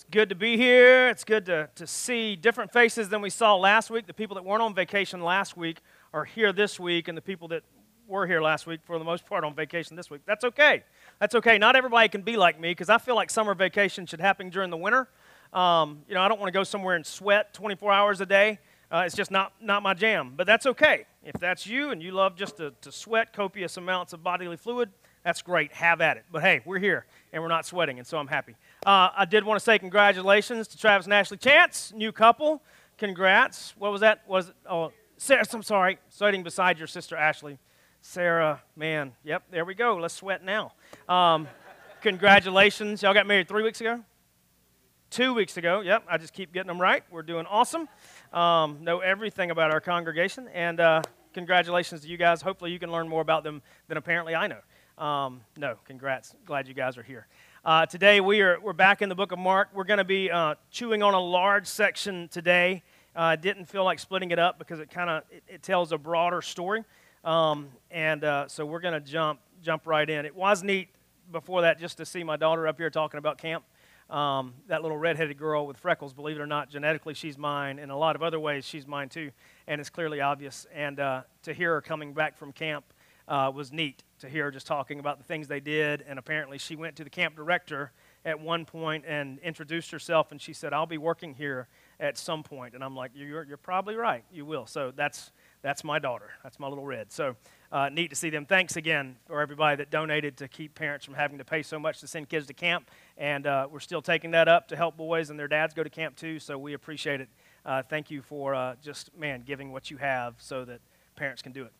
It's good to be here. It's good to, to see different faces than we saw last week. The people that weren't on vacation last week are here this week, and the people that were here last week, for the most part, on vacation this week. That's okay. That's okay. Not everybody can be like me because I feel like summer vacation should happen during the winter. Um, you know, I don't want to go somewhere and sweat 24 hours a day. Uh, it's just not, not my jam. But that's okay. If that's you and you love just to, to sweat copious amounts of bodily fluid, that's great. Have at it. But hey, we're here and we're not sweating, and so I'm happy. Uh, I did want to say congratulations to Travis and Ashley Chance, new couple. Congrats. What was that? Was it, oh, Sarah, I'm sorry, sitting beside your sister Ashley. Sarah, man, yep, there we go. Let's sweat now. Um, congratulations. Y'all got married three weeks ago? Two weeks ago, yep, I just keep getting them right. We're doing awesome. Um, know everything about our congregation, and uh, congratulations to you guys. Hopefully, you can learn more about them than apparently I know. Um, no, congrats. Glad you guys are here. Uh, today we are we're back in the book of Mark. We're going to be uh, chewing on a large section today. I uh, didn't feel like splitting it up because it kind of it, it, tells a broader story, um, and uh, so we're going to jump jump right in. It was neat before that just to see my daughter up here talking about camp. Um, that little redheaded girl with freckles, believe it or not, genetically she's mine. In a lot of other ways, she's mine too, and it's clearly obvious. And uh, to hear her coming back from camp uh, was neat to hear just talking about the things they did. And apparently, she went to the camp director at one point and introduced herself, and she said, "I'll be working here at some point." And I'm like, "You're, you're probably right. You will." So that's that's my daughter. That's my little red. So uh, neat to see them. Thanks again for everybody that donated to keep parents from having to pay so much to send kids to camp. And uh, we're still taking that up to help boys and their dads go to camp too. So we appreciate it. Uh, thank you for uh, just man giving what you have so that parents can do it.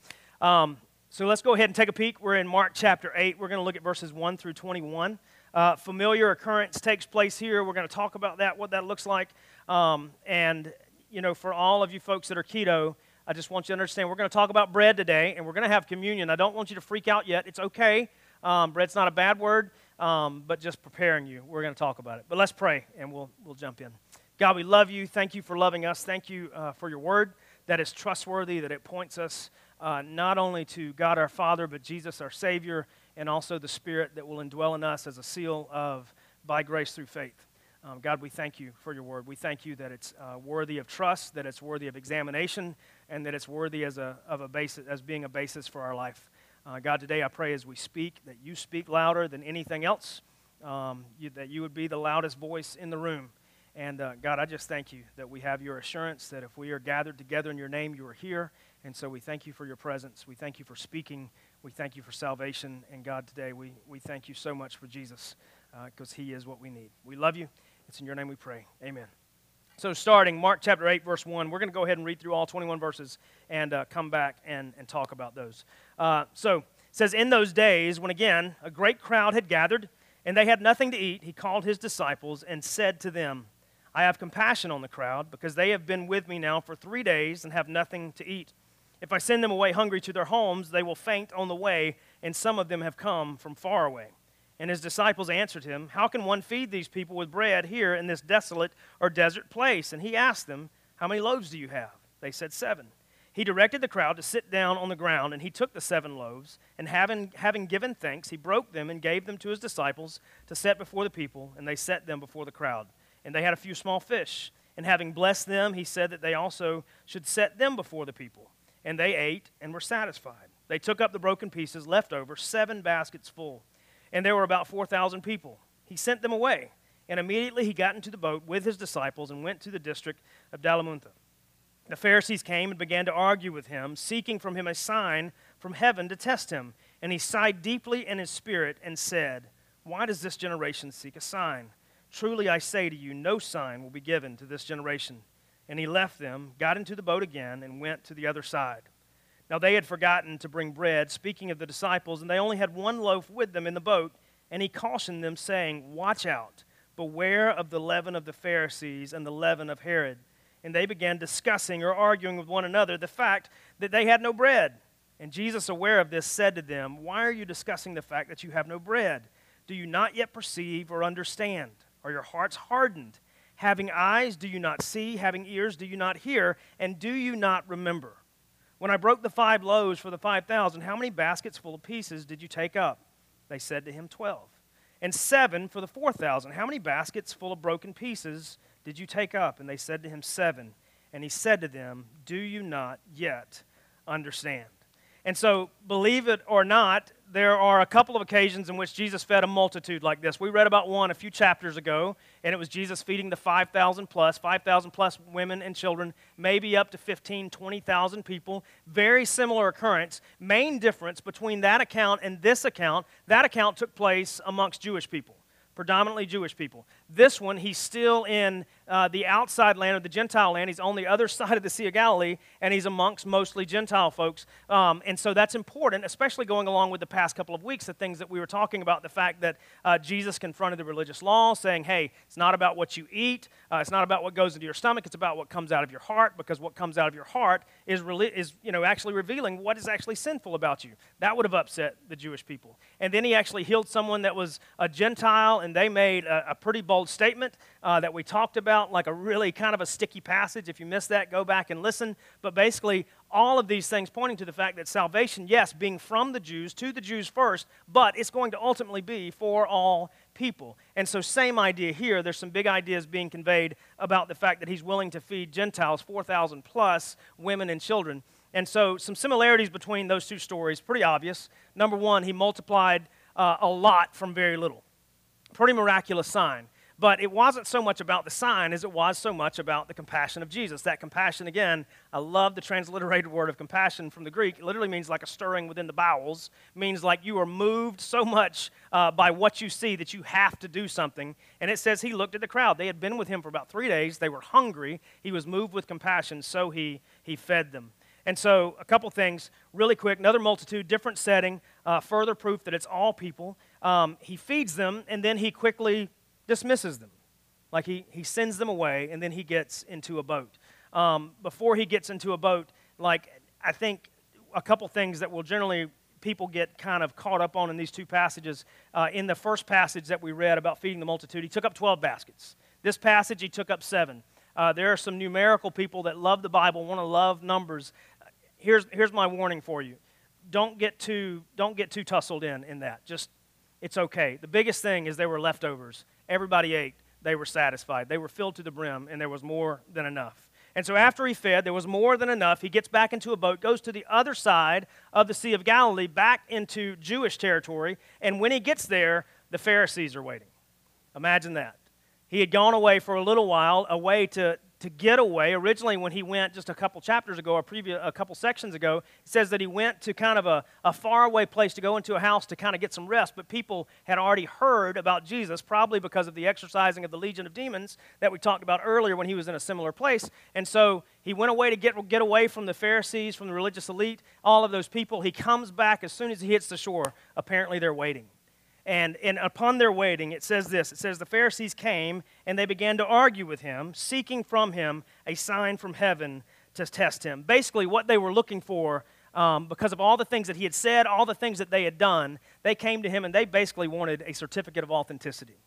Um, so let's go ahead and take a peek. We're in Mark chapter 8. We're going to look at verses 1 through 21. Uh, familiar occurrence takes place here. We're going to talk about that, what that looks like. Um, and, you know, for all of you folks that are keto, I just want you to understand we're going to talk about bread today, and we're going to have communion. I don't want you to freak out yet. It's okay. Um, bread's not a bad word, um, but just preparing you. We're going to talk about it. But let's pray, and we'll, we'll jump in. God, we love you. Thank you for loving us. Thank you uh, for your word that is trustworthy, that it points us uh, not only to God our Father, but Jesus our Savior, and also the Spirit that will indwell in us as a seal of by grace through faith. Um, God, we thank you for your word. We thank you that it's uh, worthy of trust, that it's worthy of examination, and that it's worthy as, a, of a basis, as being a basis for our life. Uh, God, today I pray as we speak that you speak louder than anything else, um, you, that you would be the loudest voice in the room. And uh, God, I just thank you that we have your assurance that if we are gathered together in your name, you are here and so we thank you for your presence. We thank you for speaking. We thank you for salvation. And God, today we, we thank you so much for Jesus because uh, he is what we need. We love you. It's in your name we pray. Amen. So, starting Mark chapter 8, verse 1, we're going to go ahead and read through all 21 verses and uh, come back and, and talk about those. Uh, so, it says, In those days, when again a great crowd had gathered and they had nothing to eat, he called his disciples and said to them, I have compassion on the crowd because they have been with me now for three days and have nothing to eat. If I send them away hungry to their homes, they will faint on the way, and some of them have come from far away. And his disciples answered him, How can one feed these people with bread here in this desolate or desert place? And he asked them, How many loaves do you have? They said, Seven. He directed the crowd to sit down on the ground, and he took the seven loaves, and having, having given thanks, he broke them and gave them to his disciples to set before the people, and they set them before the crowd. And they had a few small fish. And having blessed them, he said that they also should set them before the people and they ate and were satisfied. They took up the broken pieces left over, seven baskets full, and there were about 4,000 people. He sent them away, and immediately he got into the boat with his disciples and went to the district of Dalmanutha. The Pharisees came and began to argue with him, seeking from him a sign from heaven to test him. And he sighed deeply in his spirit and said, Why does this generation seek a sign? Truly I say to you, no sign will be given to this generation. And he left them, got into the boat again, and went to the other side. Now they had forgotten to bring bread, speaking of the disciples, and they only had one loaf with them in the boat. And he cautioned them, saying, Watch out, beware of the leaven of the Pharisees and the leaven of Herod. And they began discussing or arguing with one another the fact that they had no bread. And Jesus, aware of this, said to them, Why are you discussing the fact that you have no bread? Do you not yet perceive or understand? Are your hearts hardened? Having eyes, do you not see? Having ears, do you not hear? And do you not remember? When I broke the five loaves for the five thousand, how many baskets full of pieces did you take up? They said to him, Twelve. and seven for the 4,000. How many baskets full of broken pieces did you take up? And they said to him, Seven. And he said to them, Do you not yet understand? And so, believe it or not, there are a couple of occasions in which Jesus fed a multitude like this. We read about one a few chapters ago, and it was Jesus feeding the 5,000 plus, 5,000 plus women and children, maybe up to 15, 20,000 people. Very similar occurrence. Main difference between that account and this account, that account took place amongst Jewish people predominantly Jewish people. This one, he's still in uh, the outside land of the Gentile land. He's on the other side of the Sea of Galilee, and he's amongst mostly Gentile folks. Um, and so that's important, especially going along with the past couple of weeks, the things that we were talking about the fact that uh, Jesus confronted the religious law, saying, hey, it's not about what you eat, uh, it's not about what goes into your stomach, it's about what comes out of your heart, because what comes out of your heart is, is you know, actually revealing what is actually sinful about you. That would have upset the Jewish people. And then he actually healed someone that was a Gentile, and they made a, a pretty bold statement uh, that we talked about, like a really kind of a sticky passage. If you missed that, go back and listen. But basically, all of these things pointing to the fact that salvation, yes, being from the Jews, to the Jews first, but it's going to ultimately be for all people. And so, same idea here. There's some big ideas being conveyed about the fact that he's willing to feed Gentiles, 4,000 plus women and children. And so, some similarities between those two stories, pretty obvious. Number one, he multiplied uh, a lot from very little. Pretty miraculous sign. But it wasn't so much about the sign as it was so much about the compassion of Jesus. That compassion, again, I love the transliterated word of compassion from the Greek. It literally means like a stirring within the bowels, means like you are moved so much uh, by what you see that you have to do something. And it says he looked at the crowd. They had been with him for about three days. They were hungry. He was moved with compassion, so he, he fed them. And so, a couple things really quick. Another multitude, different setting, uh, further proof that it's all people. Um, he feeds them, and then he quickly dismisses them. Like he, he sends them away and then he gets into a boat. Um, before he gets into a boat, like I think a couple things that will generally people get kind of caught up on in these two passages. Uh, in the first passage that we read about feeding the multitude, he took up 12 baskets. This passage, he took up seven. Uh, there are some numerical people that love the Bible, want to love numbers. Here's, here's my warning for you. Don't get too, don't get too tussled in in that. Just, it's okay. The biggest thing is there were leftovers. Everybody ate. They were satisfied. They were filled to the brim, and there was more than enough. And so hmm. after he fed, there was more than enough. He gets back into a boat, goes to the other side of the Sea of Galilee, back into Jewish territory. And when he gets there, the Pharisees are waiting. Imagine that. He had gone away for a little while, away to, to get away. Originally, when he went just a couple chapters ago, or previous, a couple sections ago, it says that he went to kind of a, a faraway place to go into a house to kind of get some rest. But people had already heard about Jesus, probably because of the exorcising of the legion of demons that we talked about earlier when he was in a similar place. And so he went away to get, get away from the Pharisees, from the religious elite, all of those people. He comes back as soon as he hits the shore. Apparently, they're waiting. And, and upon their waiting, it says this it says, The Pharisees came and they began to argue with him, seeking from him a sign from heaven to test him. Basically, what they were looking for, um, because of all the things that he had said, all the things that they had done, they came to him and they basically wanted a certificate of authenticity.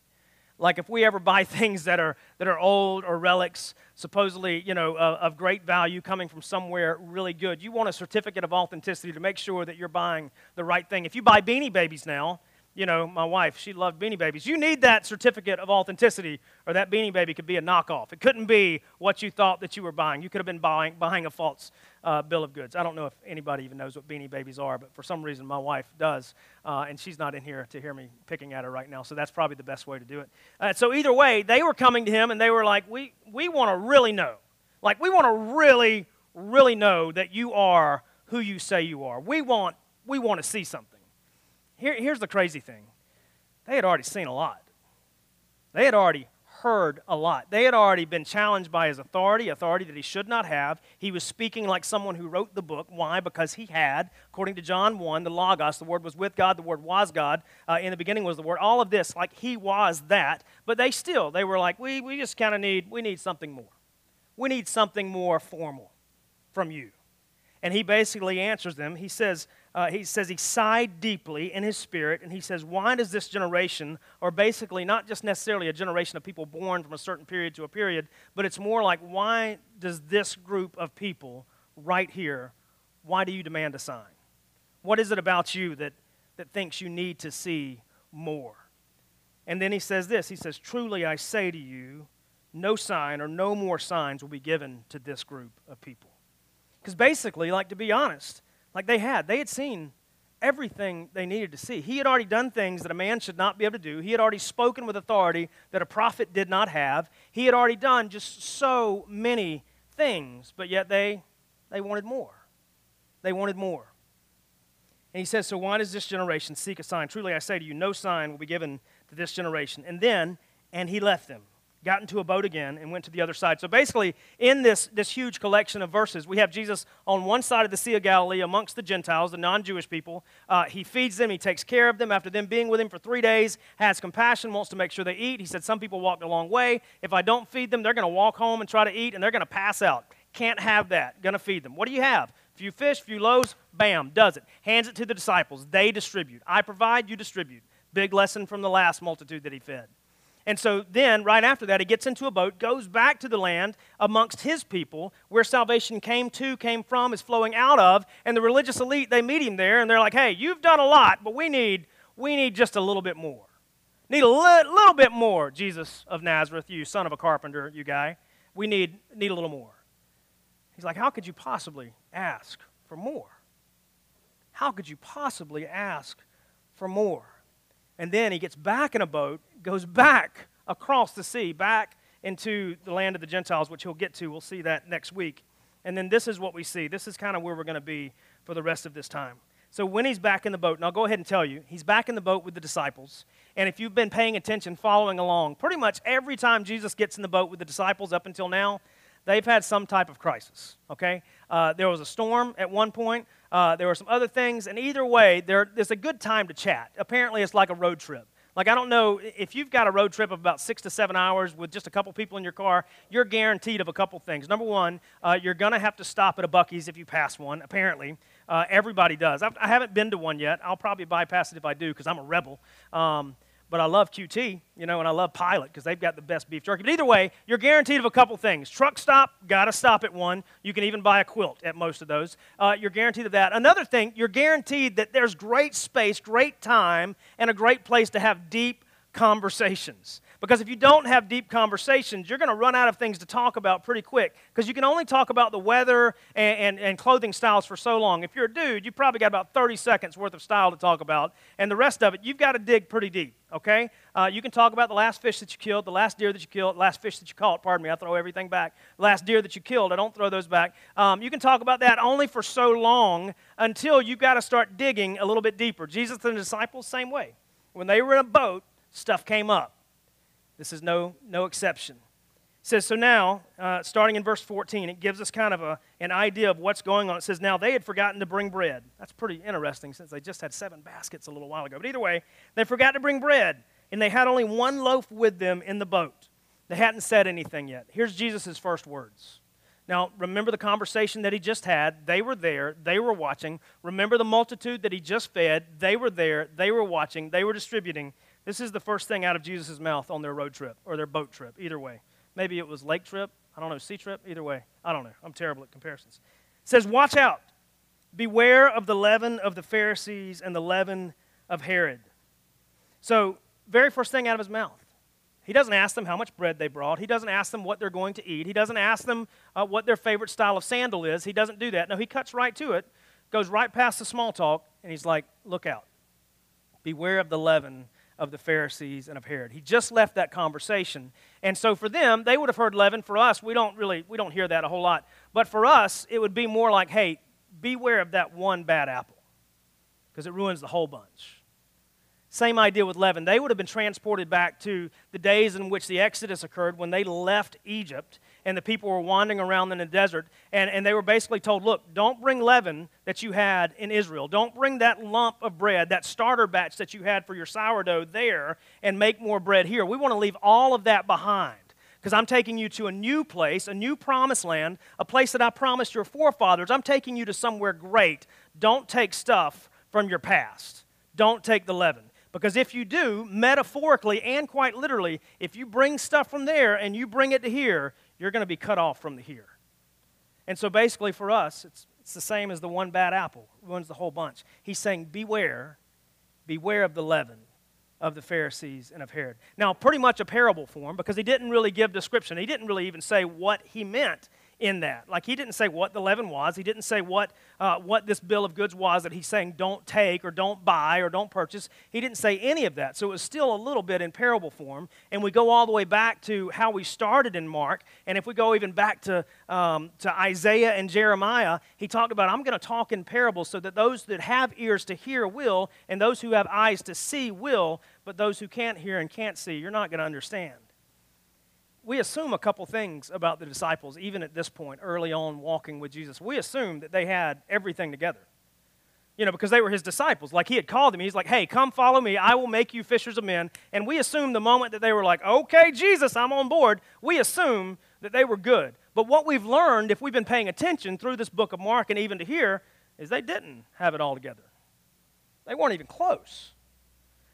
Like if we ever buy things that are, that are old or relics, supposedly, you know, of great value coming from somewhere really good, you want a certificate of authenticity to make sure that you're buying the right thing. If you buy Beanie Babies now, you know, my wife, she loved Beanie Babies. You need that certificate of authenticity, or that Beanie Baby could be a knockoff. It couldn't be what you thought that you were buying. You could have been buying, buying a false uh, bill of goods. I don't know if anybody even knows what Beanie Babies are, but for some reason my wife does, uh, and she's not in here to hear me picking at her right now, so that's probably the best way to do it. Uh, so either way, they were coming to him, and they were like, we, we want to really know. Like, we want to really, really know that you are who you say you are. We want, we want to see something. Here, here's the crazy thing they had already seen a lot, they had already heard a lot. They had already been challenged by his authority, authority that he should not have. He was speaking like someone who wrote the book. Why? Because he had, according to John 1, the Logos, the Word was with God, the Word was God. Uh, in the beginning was the Word. All of this, like he was that. But they still, they were like, we, we just kind of need, we need something more. We need something more formal from you. And he basically answers them. He says, uh, he says he sighed deeply in his spirit, and he says, Why does this generation, or basically not just necessarily a generation of people born from a certain period to a period, but it's more like, why does this group of people right here, why do you demand a sign? What is it about you that, that thinks you need to see more? And then he says this He says, Truly I say to you, no sign or no more signs will be given to this group of people. Because basically, like to be honest, like they had, they had seen everything they needed to see. He had already done things that a man should not be able to do. He had already spoken with authority that a prophet did not have. He had already done just so many things, but yet they they wanted more. They wanted more. And he says, So why does this generation seek a sign? Truly I say to you, no sign will be given to this generation. And then, and he left them got into a boat again, and went to the other side. So basically, in this, this huge collection of verses, we have Jesus on one side of the Sea of Galilee amongst the Gentiles, the non Jewish people. Uh, he feeds them, he takes care of them. After them being with him for three days, has compassion, wants to make sure they eat. He said, Some people walked a long way. If I don't feed them, they're going to walk home and try to eat, and they're going to pass out. Can't have that. Going to feed them. What do you have? Few fish, few loaves, bam, does it. Hands it to the disciples. They distribute. I provide, you distribute. Big lesson from the last multitude that he fed. And so then, right after that, he gets into a boat, goes back to the land amongst his people, where salvation came to, came from, is flowing out of. And the religious elite, they meet him there, and they're like, hey, you've done a lot, but we need, we need just a little bit more. Need a li- little bit more, Jesus of Nazareth, you son of a carpenter, you guy. We need, need a little more. He's like, how could you possibly ask for more? How could you possibly ask for more? And then he gets back in a boat goes back across the sea, back into the land of the Gentiles, which he'll get to. We'll see that next week. And then this is what we see. This is kind of where we're going to be for the rest of this time. So when he's back in the boat, and I'll go ahead and tell you, he's back in the boat with the disciples. And if you've been paying attention, following along, pretty much every time Jesus gets in the boat with the disciples up until now, they've had some type of crisis. Okay? Uh, there was a storm at one point. Uh, there were some other things. And either way, there, there's a good time to chat. Apparently, it's like a road trip. Like, I don't know, if you've got a road trip of about six to seven hours with just a couple people in your car, you're guaranteed of a couple things. Number one, uh, you're going to have to stop at a Buc-ee's if you pass one, apparently. Uh, everybody does. I've, I have not been to one yet. I'll probably bypass it if I do because I'm a rebel. Um, but I love QT, you know, and I love Pilot because they've got the best beef jerky. But either way, you're guaranteed of a couple things. Truck stop, got to stop at one. You can even buy a quilt at most of those. Uh, you're guaranteed of that. Another thing, you're guaranteed that there's great space, great time, and a great place to have deep conversations. Because if you don't have deep conversations, you're going to run out of things to talk about pretty quick. Because you can only talk about the weather and, and, and, clothing styles for so long. If you're a dude, you probably got about 30 seconds worth of style to talk about. And the rest of it, you've got to dig pretty deep, okay? Uh, you can talk about the last fish that you killed, the last deer that you killed, last fish that you caught. Pardon me, I throw everything back. Last deer that you killed, I don't throw those back. Um, you can talk about that only for so long until you've got to start digging a little bit deeper. Jesus and the disciples, same way. When they were in a boat, stuff came up. This is no, no exception. It says, so now, uh, starting in verse 14, it gives us kind of a, an idea of what's going on. It says, now they had forgotten to bring bread. That's pretty interesting since they just had seven baskets a little while ago. But either way, they forgot to bring bread, and they had only one loaf with them in the boat. They hadn't said anything yet. Here's Jesus' first words. Now, remember the conversation that he just had. They were there, they were watching. Remember the multitude that he just fed. They were there, they were watching, they were distributing. This is the first thing out of Jesus' mouth on their road trip or their boat trip, either way. Maybe it was lake trip, I don't know, sea trip, either way. I don't know. I'm terrible at comparisons. It says, Watch out. Beware of the leaven of the Pharisees and the leaven of Herod. So, very first thing out of his mouth. He doesn't ask them how much bread they brought. He doesn't ask them what they're going to eat. He doesn't ask them uh, what their favorite style of sandal is. He doesn't do that. No, he cuts right to it, goes right past the small talk, and he's like, Look out. Beware of the leaven of the Pharisees and of Herod. He just left that conversation. And so for them, they would have heard leaven. For us, we don't really we don't hear that a whole lot. But for us, it would be more like, hey, beware of that one bad apple. Because it ruins the whole bunch. Same idea with leaven. They would have been transported back to the days in which the Exodus occurred when they left Egypt and the people were wandering around in the desert. And, and they were basically told, look, don't bring leaven that you had in Israel. Don't bring that lump of bread, that starter batch that you had for your sourdough there, and make more bread here. We want to leave all of that behind because I'm taking you to a new place, a new promised land, a place that I promised your forefathers. I'm taking you to somewhere great. Don't take stuff from your past. Don't take the leaven. Because if you do, metaphorically and quite literally, if you bring stuff from there and you bring it to here, you're going to be cut off from the here. And so basically for us, it's, it's the same as the one bad apple, ruins the whole bunch. He's saying, Beware, beware of the leaven of the Pharisees and of Herod. Now, pretty much a parable form because he didn't really give description. He didn't really even say what he meant in that. Like he didn't say what the leaven was. He didn't say what, uh, what this bill of goods was that he's saying don't take or don't buy or don't purchase. He didn't say any of that. So it was still a little bit in parable form. And we go all the way back to how we started in Mark. And if we go even back to, um, to Isaiah and Jeremiah, he talked about, I'm going to talk in parables so that those that have ears to hear will, and those who have eyes to see will, but those who can't hear and can't see, you're not going to understand we assume a couple things about the disciples, even at this point, early on walking with Jesus. We assume that they had everything together. You know, because they were his disciples. Like he had called them, he's like, hey, come follow me. I will make you fishers of men. And we assume the moment that they were like, okay, Jesus, I'm on board, we assume that they were good. But what we've learned, if we've been paying attention through this book of Mark and even to here, is they didn't have it all together. They weren't even close.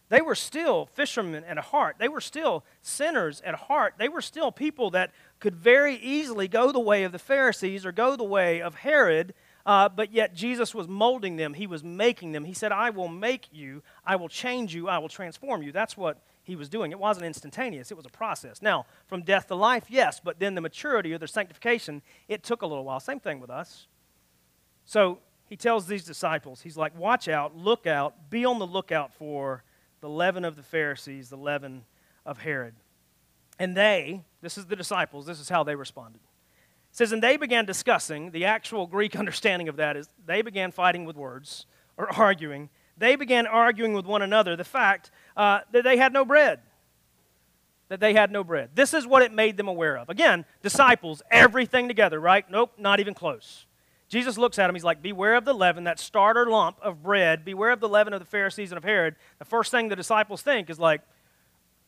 They were still fishermen at heart. They were still sinners at heart. They were still people that could very easily go the way of the Pharisees or go the way of Herod, uh, but yet Jesus was molding them. He was making them. He said, I will make you, I will change you, I will transform you. That's what he was doing. It wasn't instantaneous, it was a process. Now, from death to life, yes, but then the maturity or the sanctification, it took a little while. Same thing with us. So he tells these disciples, he's like, watch out, look out, be on the lookout for the leaven of the Pharisees, the leaven of Herod. And they, this is the disciples, this is how they responded. It says, and they began discussing, the actual Greek understanding of that is they began fighting with words or arguing. They began arguing with one another the fact uh, that they had no bread. That they had no bread. This is what it made them aware of. Again, disciples, everything together, right? Nope, not even close. Jesus looks at him. He's like, Beware of the leaven, that starter lump of bread. Beware of the leaven of the Pharisees and of Herod. The first thing the disciples think is like,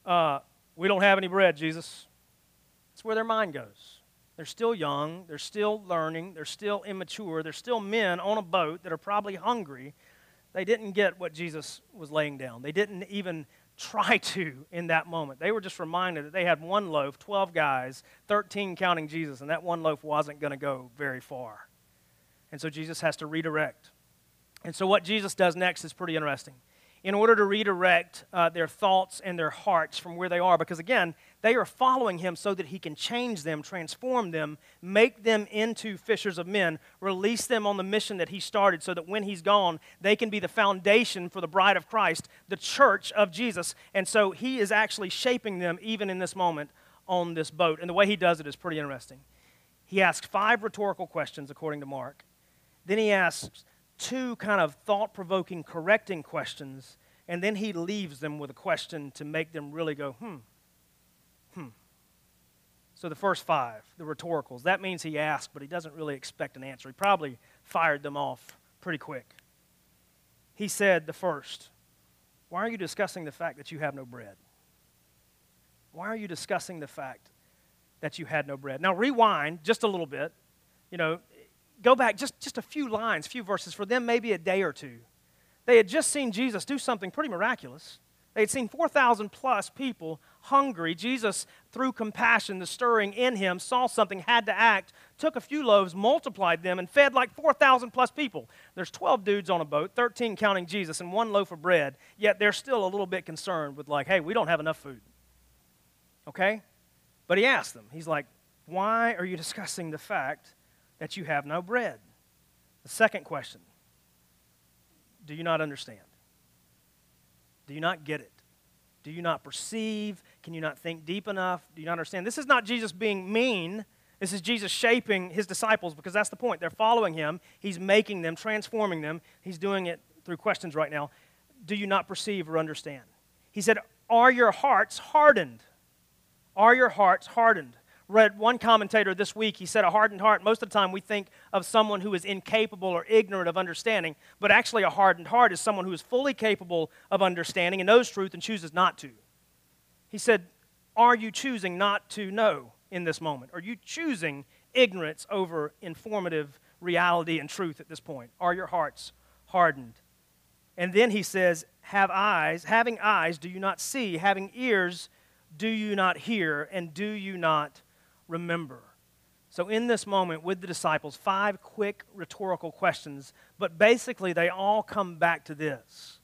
uh, We don't have any bread, Jesus. That's where their mind goes. They're still young. They're still learning. They're still immature. They're still men on a boat that are probably hungry. They didn't get what Jesus was laying down. They didn't even try to in that moment. They were just reminded that they had one loaf, 12 guys, 13 counting Jesus, and that one loaf wasn't going to go very far. And so Jesus has to redirect. And so what Jesus does next is pretty interesting. In order to redirect uh, their thoughts and their hearts from where they are, because again, they are following him so that he can change them, transform them, make them into fishers of men, release them on the mission that he started so that when he's gone, they can be the foundation for the bride of Christ, the church of Jesus. And so he is actually shaping them even in this moment on this boat. And the way he does it is pretty interesting. He asks five rhetorical questions, according to Mark. Then he asks two kind of thought provoking, correcting questions, and then he leaves them with a question to make them really go, hmm, hmm. So the first five, the rhetoricals, that means he asked, but he doesn't really expect an answer. He probably fired them off pretty quick. He said, the first, why are you discussing the fact that you have no bread? Why are you discussing the fact that you had no bread? Now, rewind just a little bit. You know, go back just, just a few lines, few verses, for them maybe a day or two. They had just seen Jesus do something pretty miraculous. They had seen 4,000 plus people hungry. Jesus, through compassion, the stirring in him, saw something, had to act, took a few loaves, multiplied them, and fed like 4,000 plus people. There's 12 dudes on a boat, 13 counting Jesus, and one loaf of bread, yet they're still a little bit concerned with, like, hey, we don't have enough food. Okay? But he asked them, he's like, why are you discussing the fact that you have no bread? The second question Do you not understand? Do you not get it? Do you not perceive? Can you not think deep enough? Do you not understand? This is not Jesus being mean. This is Jesus shaping his disciples because that's the point. They're following him. He's making them, transforming them. He's doing it through questions right now. Do you not perceive or understand? He said, Are your hearts hardened? Are your hearts hardened? Read one commentator this week. He said, A hardened heart, most of the time we think of someone who is incapable or ignorant of understanding, but actually, a hardened heart is someone who is fully capable of understanding and knows truth and chooses not to. He said, Are you choosing not to know in this moment? Are you choosing ignorance over informative reality and truth at this point? Are your hearts hardened? And then he says, Have eyes, having eyes, do you not see? Having ears, do you not hear? And do you not remember. So, in this moment with the disciples, five quick rhetorical questions, but basically they all come back to this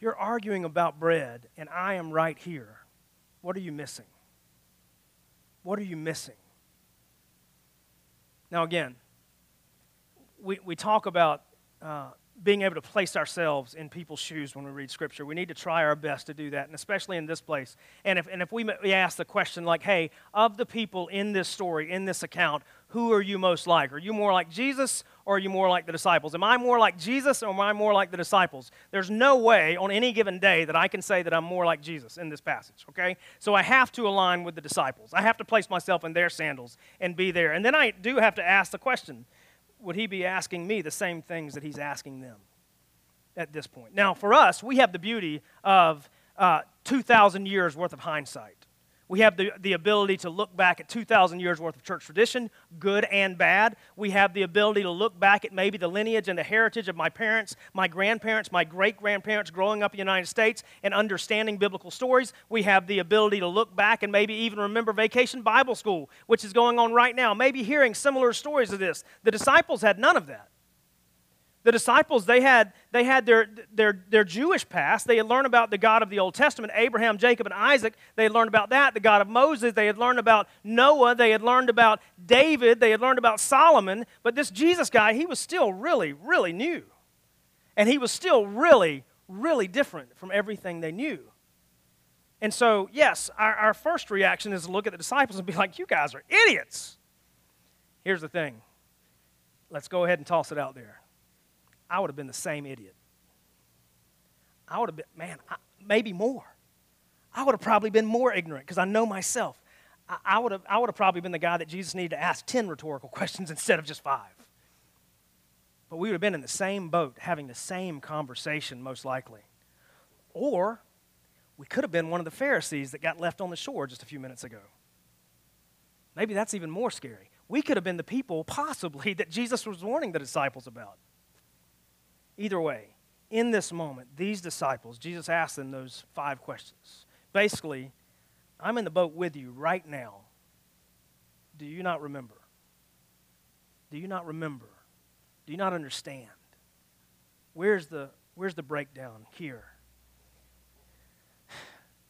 You're arguing about bread, and I am right here. What are you missing? What are you missing? Now, again, we, we talk about uh, being able to place ourselves in people's shoes when we read Scripture. We need to try our best to do that, and especially in this place. And if, and if we, we ask the question, like, hey, of the people in this story, in this account, who are you most like? Are you more like Jesus or are you more like the disciples? Am I more like Jesus or am I more like the disciples? There's no way on any given day that I can say that I'm more like Jesus in this passage, okay? So I have to align with the disciples. I have to place myself in their sandals and be there. And then I do have to ask the question would he be asking me the same things that he's asking them at this point? Now, for us, we have the beauty of uh, 2,000 years worth of hindsight. We have the, the ability to look back at 2,000 years worth of church tradition, good and bad. We have the ability to look back at maybe the lineage and the heritage of my parents, my grandparents, my great grandparents growing up in the United States and understanding biblical stories. We have the ability to look back and maybe even remember Vacation Bible School, which is going on right now, maybe hearing similar stories of this. The disciples had none of that. The disciples, they had, they had their, their, their Jewish past. They had learned about the God of the Old Testament, Abraham, Jacob, and Isaac. They had learned about that, the God of Moses. They had learned about Noah. They had learned about David. They had learned about Solomon. But this Jesus guy, he was still really, really new. And he was still really, really different from everything they knew. And so, yes, our, our first reaction is to look at the disciples and be like, you guys are idiots. Here's the thing let's go ahead and toss it out there I would have been the same idiot. I would have been, man, I, maybe more. I would have probably been more ignorant because I know myself. I, I, would have, I would have probably been the guy that Jesus needed to ask 10 rhetorical questions instead of just five. But we would have been in the same boat, having the same conversation, most likely. Or we could have been one of the Pharisees that got left on the shore just a few minutes ago. Maybe that's even more scary. We could have been the people, possibly, that Jesus was warning the disciples about. Either way, in this moment, these disciples, Jesus asked them those five questions. Basically, I'm in the boat with you right now. Do you not remember? Do you not remember? Do you not understand? Where's the, where's the breakdown here?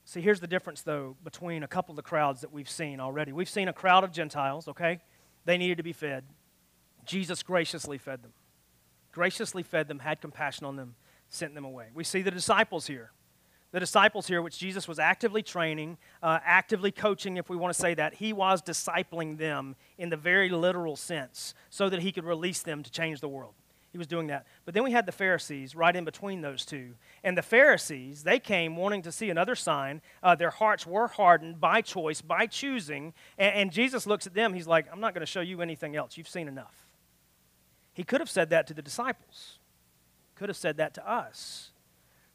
See, here's the difference, though, between a couple of the crowds that we've seen already. We've seen a crowd of Gentiles, okay? They needed to be fed. Jesus graciously fed them graciously fed them, had compassion on them, sent them away. We see the disciples here. The disciples here, which Jesus was actively training, uh, actively coaching, if we want to say that, he was discipling them in the very literal sense so that he could release them to change the world. He was doing that. But then we had the Pharisees right in between those two. And the Pharisees, they came wanting to see another sign. Uh, their hearts were hardened by choice, by choosing. And, and Jesus looks at them. He's like, I'm not going to show you anything else. You've seen enough. He could have said that to the disciples, could have said that to us.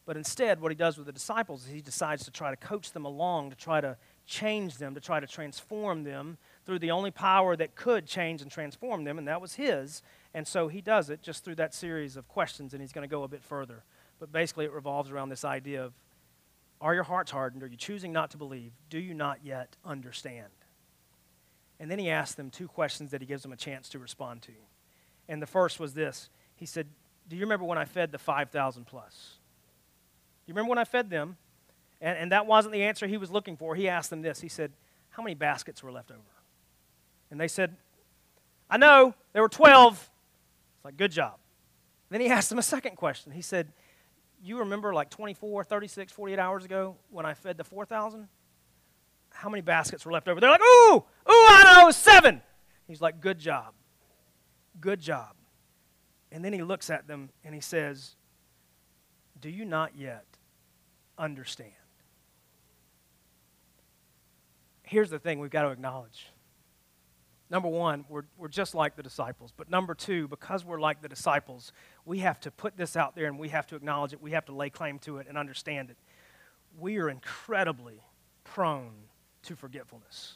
But instead, what he does with the disciples is he decides to try to coach them along, to try to change them, to try to transform them through the only power that could change and transform them, and that was his. And so he does it just through that series of questions, and he's going to go a bit further. But basically, it revolves around this idea of are your hearts hardened? Are you choosing not to believe? Do you not yet understand? And then he asks them two questions that he gives them a chance to respond to. And the first was this He said, Do you remember when I fed the 5,000 plus? Do you remember when I fed them? And, and that wasn't the answer he was looking for. He asked them this He said, How many baskets were left over? And they said, I know, there were 12. It's like, Good job. Then he asked them a second question. He said, You remember like 24, 36, 48 hours ago when I fed the 4,000? How many baskets were left over? They're like, Ooh, ooh, I know, seven. He's like, Good job. Good job. And then he looks at them and he says, Do you not yet understand? Here's the thing we've got to acknowledge. Number one, we're, we're just like the disciples. But number two, because we're like the disciples, we have to put this out there and we have to acknowledge it. We have to lay claim to it and understand it. We are incredibly prone to forgetfulness.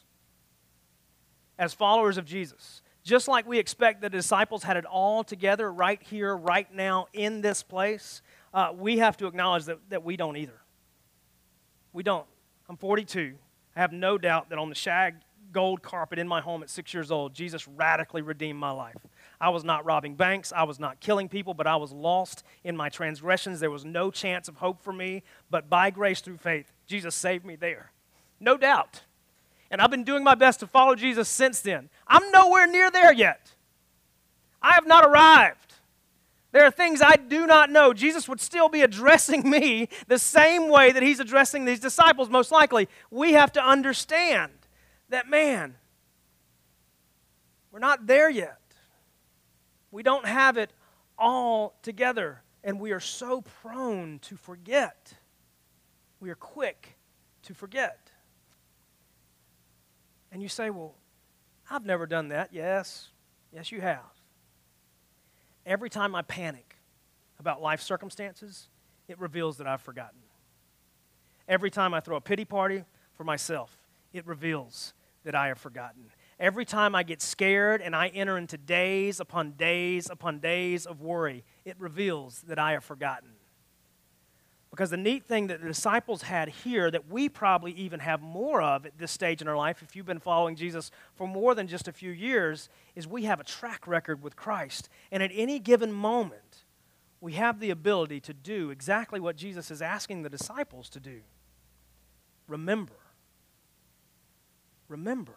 As followers of Jesus, just like we expect the disciples had it all together right here, right now, in this place, uh, we have to acknowledge that, that we don't either. We don't. I'm 42. I have no doubt that on the shag gold carpet in my home at six years old, Jesus radically redeemed my life. I was not robbing banks, I was not killing people, but I was lost in my transgressions. There was no chance of hope for me, but by grace through faith, Jesus saved me there. No doubt. And I've been doing my best to follow Jesus since then. I'm nowhere near there yet. I have not arrived. There are things I do not know. Jesus would still be addressing me the same way that he's addressing these disciples, most likely. We have to understand that, man, we're not there yet. We don't have it all together, and we are so prone to forget. We are quick to forget. And you say, well, I've never done that. Yes, yes, you have. Every time I panic about life circumstances, it reveals that I've forgotten. Every time I throw a pity party for myself, it reveals that I have forgotten. Every time I get scared and I enter into days upon days upon days of worry, it reveals that I have forgotten. Because the neat thing that the disciples had here, that we probably even have more of at this stage in our life, if you've been following Jesus for more than just a few years, is we have a track record with Christ. And at any given moment, we have the ability to do exactly what Jesus is asking the disciples to do remember. Remember.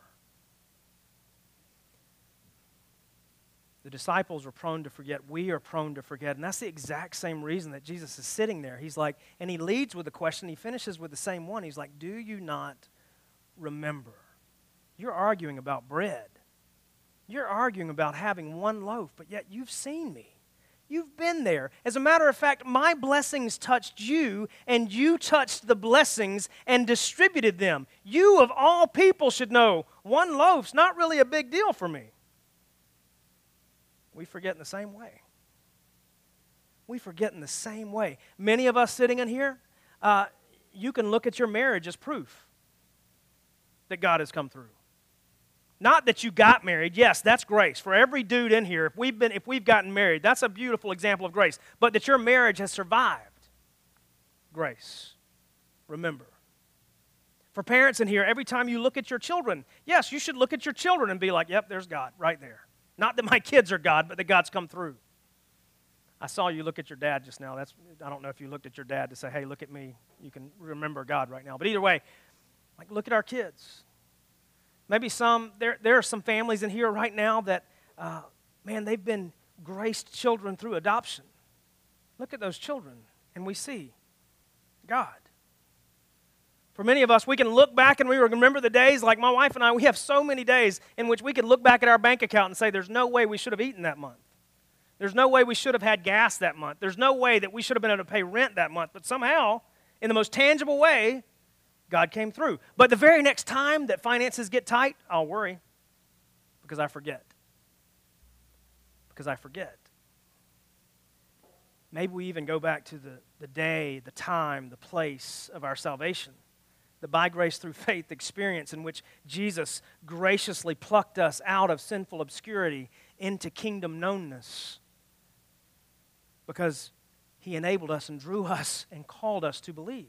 The disciples were prone to forget. We are prone to forget. And that's the exact same reason that Jesus is sitting there. He's like, and he leads with a question. He finishes with the same one. He's like, Do you not remember? You're arguing about bread. You're arguing about having one loaf, but yet you've seen me. You've been there. As a matter of fact, my blessings touched you, and you touched the blessings and distributed them. You, of all people, should know one loaf's not really a big deal for me we forget in the same way. We forget in the same way. Many of us sitting in here, uh, you can look at your marriage as proof that God has come through. Not that you got married. Yes, that's grace. For every dude in here, if we've, been, if we've gotten married, that's a beautiful example of grace. But that your marriage has survived. Grace. Remember. For parents in here, every time you look at your children, yes, you should look at your children and be like, yep, there's God right there. Not that my kids are God, but that God's come through. I saw you look at your dad just now. That's I don't know if you looked at your dad to say, "Hey, look at me. You can remember God right now." But either way, like look at our kids. Maybe some there there are some families in here right now that uh, man they've been graced children through adoption. Look at those children, and we see God. For many of us, we can look back and we remember the days, like my wife and I, we have so many days in which we can look back at our bank account and say, there's no way we should have eaten that month. There's no way we should have had gas that month. There's no way that we should have been able to pay rent that month. But somehow, in the most tangible way, God came through. But the very next time that finances get tight, I'll worry because I forget. Because I forget. Maybe we even go back to the, the day, the time, the place of our salvation the by grace through faith experience in which Jesus graciously plucked us out of sinful obscurity into kingdom knownness because he enabled us and drew us and called us to believe.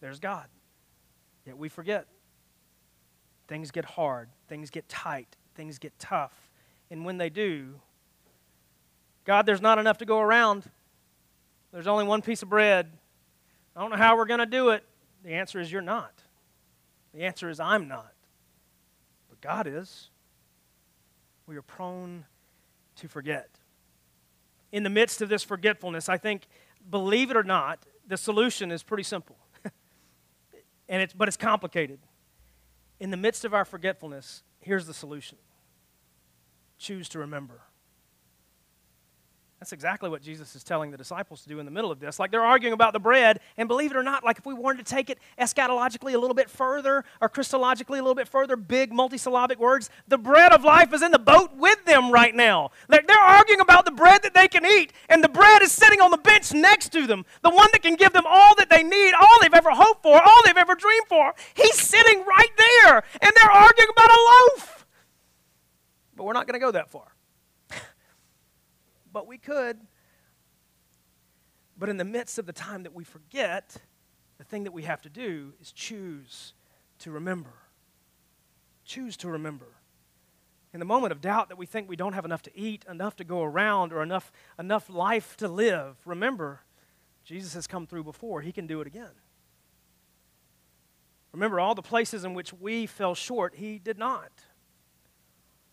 There's God. Yet we forget. Things get hard, things get tight, things get tough. And when they do, God, there's not enough to go around. There's only one piece of bread. I don't know how we're going to do it. The answer is you're not. The answer is I'm not. But God is. We are prone to forget. In the midst of this forgetfulness, I think, believe it or not, the solution is pretty simple. and it's, but it's complicated. In the midst of our forgetfulness, here's the solution choose to remember. That's exactly what Jesus is telling the disciples to do in the middle of this. Like they're arguing about the bread, and believe it or not, like if we wanted to take it eschatologically a little bit further or Christologically a little bit further, big multisyllabic words, the bread of life is in the boat with them right now. They're, they're arguing about the bread that they can eat, and the bread is sitting on the bench next to them. The one that can give them all that they need, all they've ever hoped for, all they've ever dreamed for. He's sitting right there, and they're arguing about a loaf. But we're not going to go that far but we could. But in the midst of the time that we forget, the thing that we have to do is choose to remember. Choose to remember. In the moment of doubt that we think we don't have enough to eat, enough to go around, or enough, enough life to live, remember, Jesus has come through before. He can do it again. Remember, all the places in which we fell short, He did not.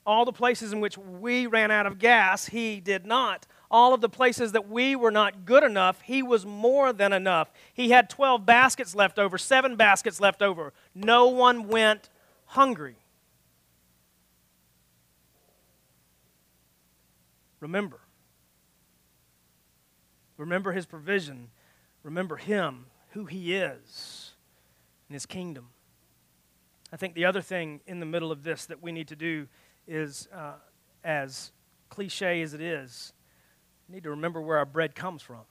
All the places in which we ran out of gas, He did not. All of the places that we were not good enough, He was more than enough. He had 12 baskets left over, seven baskets left over. No one went hungry. Remember. Remember His provision. Remember Him, who He is, and His kingdom. I think the other thing in the middle of this that we need to do is, uh, as cliche as it is, need to remember where our bread comes from.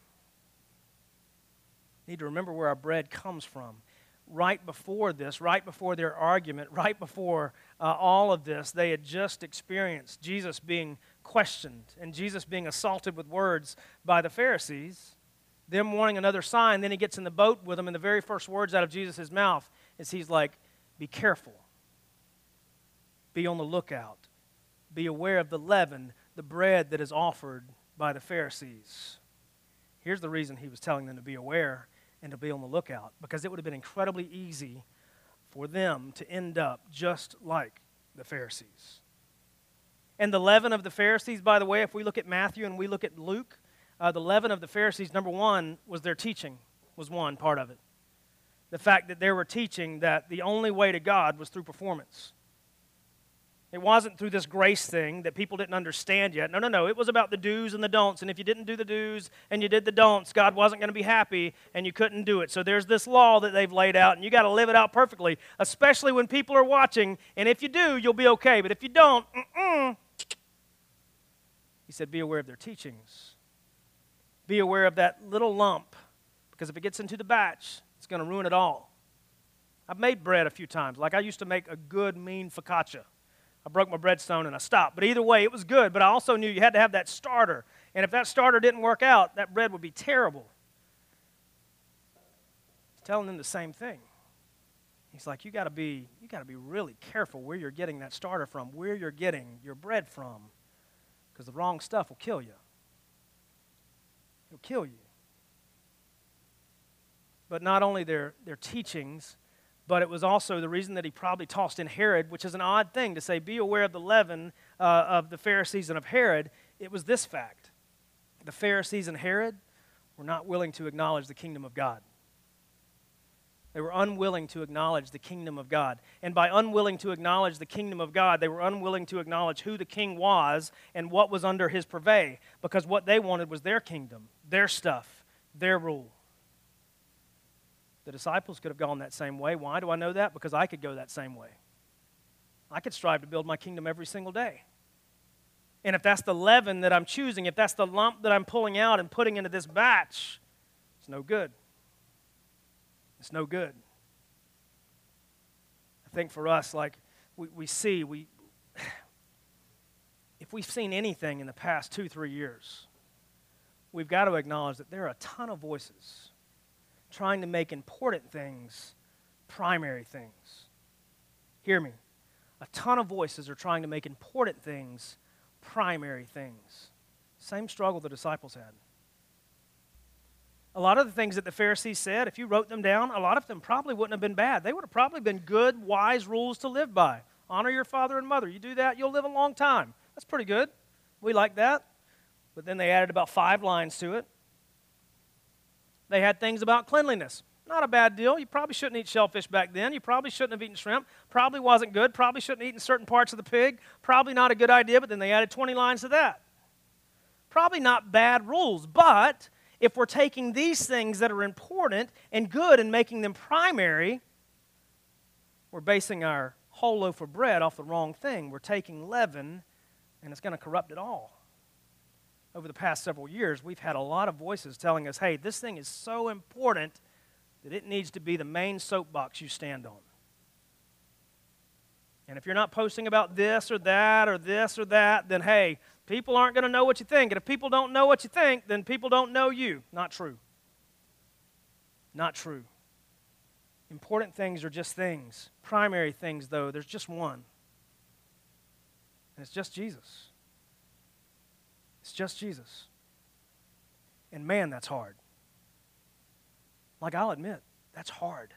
Need to remember where our bread comes from. Right before this, right before their argument, right before uh, all of this, they had just experienced Jesus being questioned and Jesus being assaulted with words by the Pharisees, them wanting another sign. Then he gets in the boat with them, and the very first words out of Jesus' mouth is he's like, Be careful, be on the lookout, be aware of the leaven, the bread that is offered by the Pharisees. Here's the reason he was telling them to be aware and to be on the lookout because it would have been incredibly easy for them to end up just like the Pharisees. And the leaven of the Pharisees, by the way, if we look at Matthew and we look at Luke, uh, the leaven of the Pharisees, number one, was their teaching, was one part of it. The fact that they were teaching that the only way to God was through performance. It wasn't through this grace thing that people didn't understand yet. No, no, no. It was about the do's and the don'ts. And if you didn't do the do's and you did the don'ts, God wasn't going to be happy and you couldn't do it. So there's this law that they've laid out, and you got to live it out perfectly, especially when people are watching. And if you do, you'll be okay. But if you don't, mm-mm. he said, be aware of their teachings. Be aware of that little lump, because if it gets into the batch, it's going to ruin it all. I've made bread a few times. Like I used to make a good, mean focaccia. I broke my breadstone and I stopped. But either way, it was good. But I also knew you had to have that starter. And if that starter didn't work out, that bread would be terrible. He's telling them the same thing. He's like, you gotta be, you gotta be really careful where you're getting that starter from, where you're getting your bread from. Because the wrong stuff will kill you. It'll kill you. But not only their, their teachings, but it was also the reason that he probably tossed in Herod, which is an odd thing to say, be aware of the leaven uh, of the Pharisees and of Herod. It was this fact the Pharisees and Herod were not willing to acknowledge the kingdom of God. They were unwilling to acknowledge the kingdom of God. And by unwilling to acknowledge the kingdom of God, they were unwilling to acknowledge who the king was and what was under his purvey, because what they wanted was their kingdom, their stuff, their rule. The disciples could have gone that same way. Why do I know that? Because I could go that same way. I could strive to build my kingdom every single day. And if that's the leaven that I'm choosing, if that's the lump that I'm pulling out and putting into this batch, it's no good. It's no good. I think for us, like we, we see, we if we've seen anything in the past two, three years, we've got to acknowledge that there are a ton of voices trying to make important things primary things. Hear me. A ton of voices are trying to make important things primary things. Same struggle the disciples had. A lot of the things that the Pharisees said, if you wrote them down, a lot of them probably wouldn't have been bad. They would have probably been good, wise rules to live by. Honor your father and mother. You do that, you'll live a long time. That's pretty good. We like that. But then they added about five lines to it. They had things about cleanliness. Not a bad deal. You probably shouldn't eat shellfish back then. You probably shouldn't have eaten shrimp. Probably wasn't good. Probably shouldn't have eaten certain parts of the pig. Probably not a good idea, but then they added 20 lines to that. Probably not bad rules, but if we're taking these things that are important and good and making them primary, we're basing our whole loaf of bread off the wrong thing. We're taking leaven and it's going to corrupt it all over the past several years, we've had a lot of voices telling us, hey, this thing is so important that it needs to be the main soapbox you stand on. And if you're not posting about this or that or this or that, then hey, people aren't going to know what you think. And if people don't know what you think, then people don't know you. Not true. Not true. Important things are just things. Primary things, though, there's just one. And it's just Jesus. It's just Jesus. And man, that's hard. Like, I'll admit, that's hard.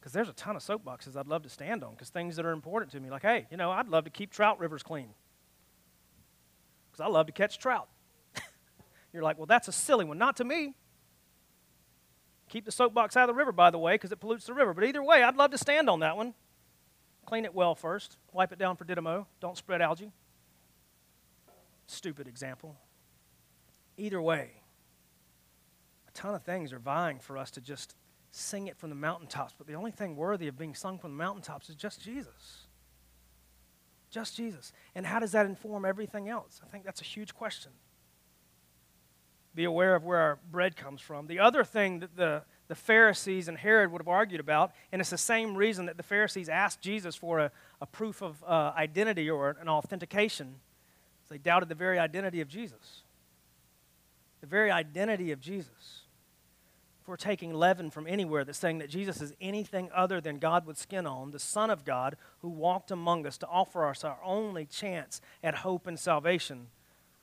Because there's a ton of soapboxes I'd love to stand on, because things that are important to me, like, hey, you know, I'd love to keep trout rivers clean. Because I love to catch trout. You're like, well, that's a silly one. Not to me. Keep the soapbox out of the river, by the way, because it pollutes the river. But either way, I'd love to stand on that one. Clean it well first. Wipe it down for Didymo. Don't spread algae. Stupid example. Either way, a ton of things are vying for us to just sing it from the mountaintops. But the only thing worthy of being sung from the mountaintops is just Jesus. Just Jesus. And how does that inform everything else? I think that's a huge question be aware of where our bread comes from. The other thing that the, the Pharisees and Herod would have argued about, and it's the same reason that the Pharisees asked Jesus for a, a proof of uh, identity or an authentication, they doubted the very identity of Jesus. The very identity of Jesus. If we're taking leaven from anywhere that's saying that Jesus is anything other than God with skin on, the Son of God who walked among us to offer us our only chance at hope and salvation,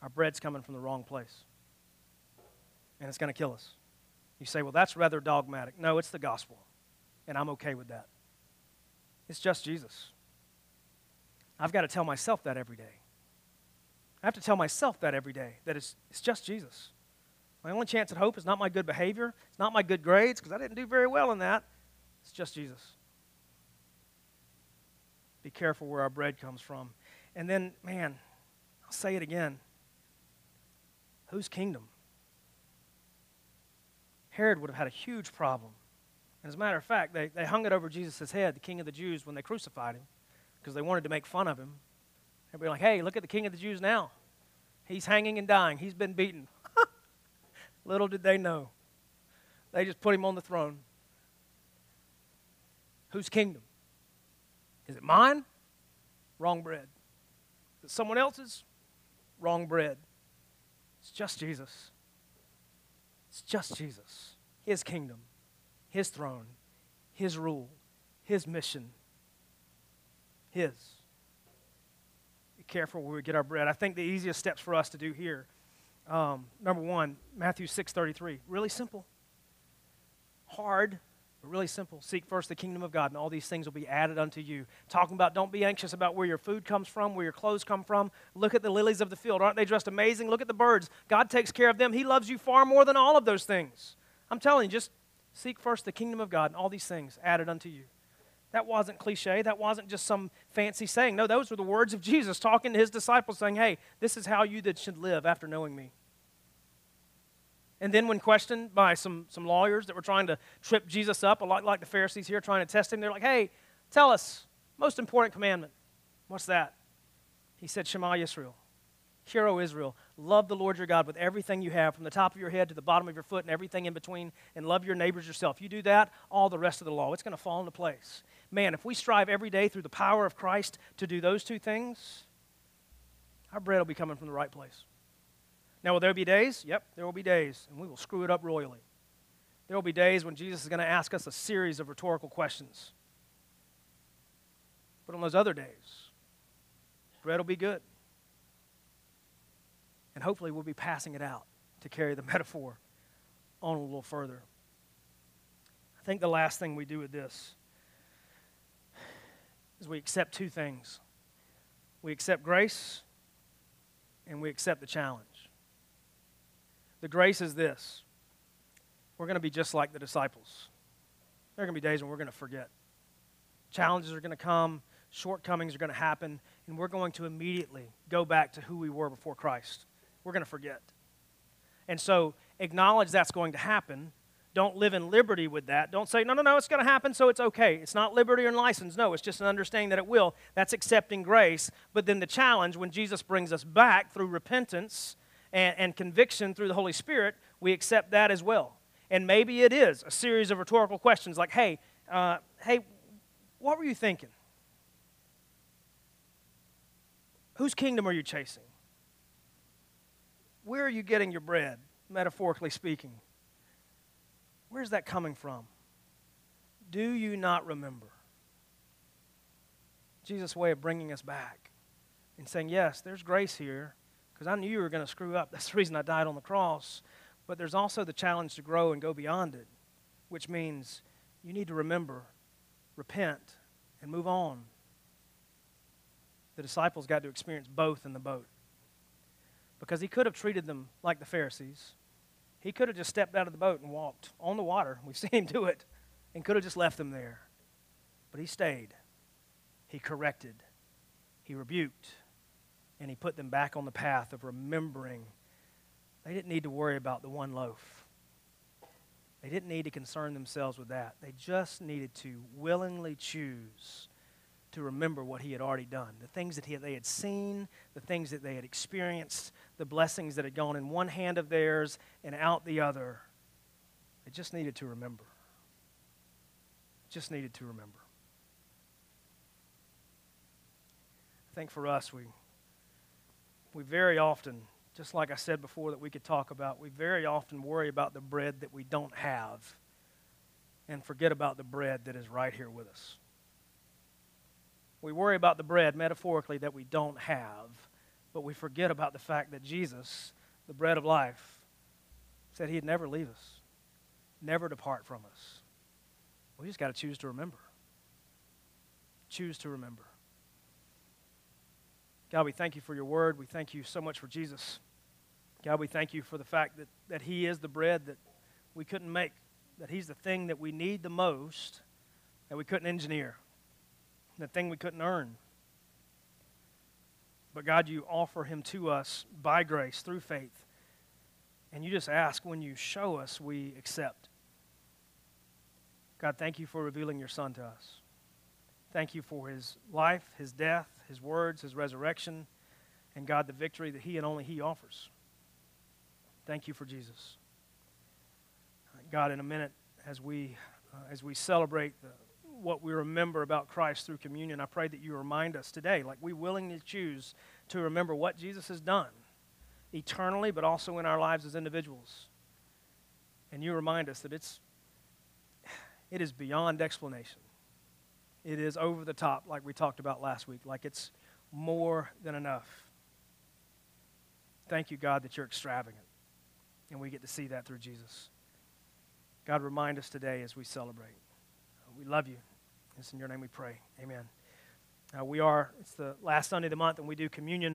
our bread's coming from the wrong place and it's going to kill us. You say, well, that's rather dogmatic. No, it's the gospel, and I'm okay with that. It's just Jesus. I've got to tell myself that every day. I have to tell myself that every day, that it's, it's just Jesus. My only chance at hope is not my good behavior, it's not my good grades, because I didn't do very well in that. It's just Jesus. Be careful where our bread comes from. And then, man, I'll say it again. Whose kingdom? Herod would have had a huge problem. And as a matter of fact, they, they hung it over Jesus' head, the king of the Jews, when they crucified him, because they wanted to make fun of him. They'd be like, hey, look at the king of the Jews now. He's hanging and dying. He's been beaten. Little did they know. They just put him on the throne. Whose kingdom? Is it mine? Wrong bread. Is it someone else's? Wrong bread. It's just Jesus. It's just Jesus, His kingdom, His throne, His rule, His mission. His. Careful where we get our bread. I think the easiest steps for us to do here. Um, number one, Matthew 6:33. Really simple. Hard, but really simple. Seek first the kingdom of God, and all these things will be added unto you. Talking about don't be anxious about where your food comes from, where your clothes come from. Look at the lilies of the field. Aren't they dressed amazing? Look at the birds. God takes care of them. He loves you far more than all of those things. I'm telling you, just seek first the kingdom of God, and all these things added unto you. That wasn't cliche. That wasn't just some fancy saying. No, those were the words of Jesus talking to his disciples, saying, Hey, this is how you that should live after knowing me. And then, when questioned by some, some lawyers that were trying to trip Jesus up, a lot like the Pharisees here trying to test him, they're like, hey, tell us, most important commandment. What's that? He said, Shema Yisrael. Hear, O Israel, love the Lord your God with everything you have, from the top of your head to the bottom of your foot and everything in between, and love your neighbors yourself. You do that, all the rest of the law, it's going to fall into place. Man, if we strive every day through the power of Christ to do those two things, our bread will be coming from the right place. Now, will there be days? Yep, there will be days, and we will screw it up royally. There will be days when Jesus is going to ask us a series of rhetorical questions. But on those other days, bread will be good. And hopefully, we'll be passing it out to carry the metaphor on a little further. I think the last thing we do with this is we accept two things we accept grace and we accept the challenge. The grace is this we're going to be just like the disciples. There are going to be days when we're going to forget. Challenges are going to come, shortcomings are going to happen, and we're going to immediately go back to who we were before Christ. We're going to forget. And so acknowledge that's going to happen. Don't live in liberty with that. Don't say, no, no, no, it's going to happen, so it's okay. It's not liberty and license. No, it's just an understanding that it will. That's accepting grace. But then the challenge, when Jesus brings us back through repentance and, and conviction through the Holy Spirit, we accept that as well. And maybe it is a series of rhetorical questions like, hey, uh, hey, what were you thinking? Whose kingdom are you chasing? Where are you getting your bread, metaphorically speaking? Where's that coming from? Do you not remember? Jesus' way of bringing us back and saying, Yes, there's grace here because I knew you were going to screw up. That's the reason I died on the cross. But there's also the challenge to grow and go beyond it, which means you need to remember, repent, and move on. The disciples got to experience both in the boat because he could have treated them like the Pharisees. He could have just stepped out of the boat and walked on the water. We've seen him do it and could have just left them there. But he stayed. He corrected. He rebuked. And he put them back on the path of remembering they didn't need to worry about the one loaf. They didn't need to concern themselves with that. They just needed to willingly choose to remember what he had already done the things that he, they had seen, the things that they had experienced, the blessings that had gone in one hand of theirs and out the other. They just needed to remember. Just needed to remember. I think for us, we, we very often, just like I said before that we could talk about, we very often worry about the bread that we don't have and forget about the bread that is right here with us. We worry about the bread, metaphorically, that we don't have, but we forget about the fact that Jesus, the bread of life, said he'd never leave us, never depart from us. We just got to choose to remember. Choose to remember. God, we thank you for your word. We thank you so much for Jesus. God, we thank you for the fact that, that he is the bread that we couldn't make, that he's the thing that we need the most that we couldn't engineer the thing we couldn't earn. But God, you offer him to us by grace through faith. And you just ask when you show us, we accept. God, thank you for revealing your Son to us. Thank you for his life, his death, his words, his resurrection, and God, the victory that he and only he offers. Thank you for Jesus. God, in a minute, as we, uh, as we celebrate the what we remember about Christ through communion. I pray that you remind us today, like we willingly choose to remember what Jesus has done eternally, but also in our lives as individuals. And you remind us that it's it is beyond explanation. It is over the top, like we talked about last week, like it's more than enough. Thank you, God, that you're extravagant. And we get to see that through Jesus. God, remind us today as we celebrate. We love you. It's in your name we pray. Amen. Uh, we are, it's the last Sunday of the month, and we do communion.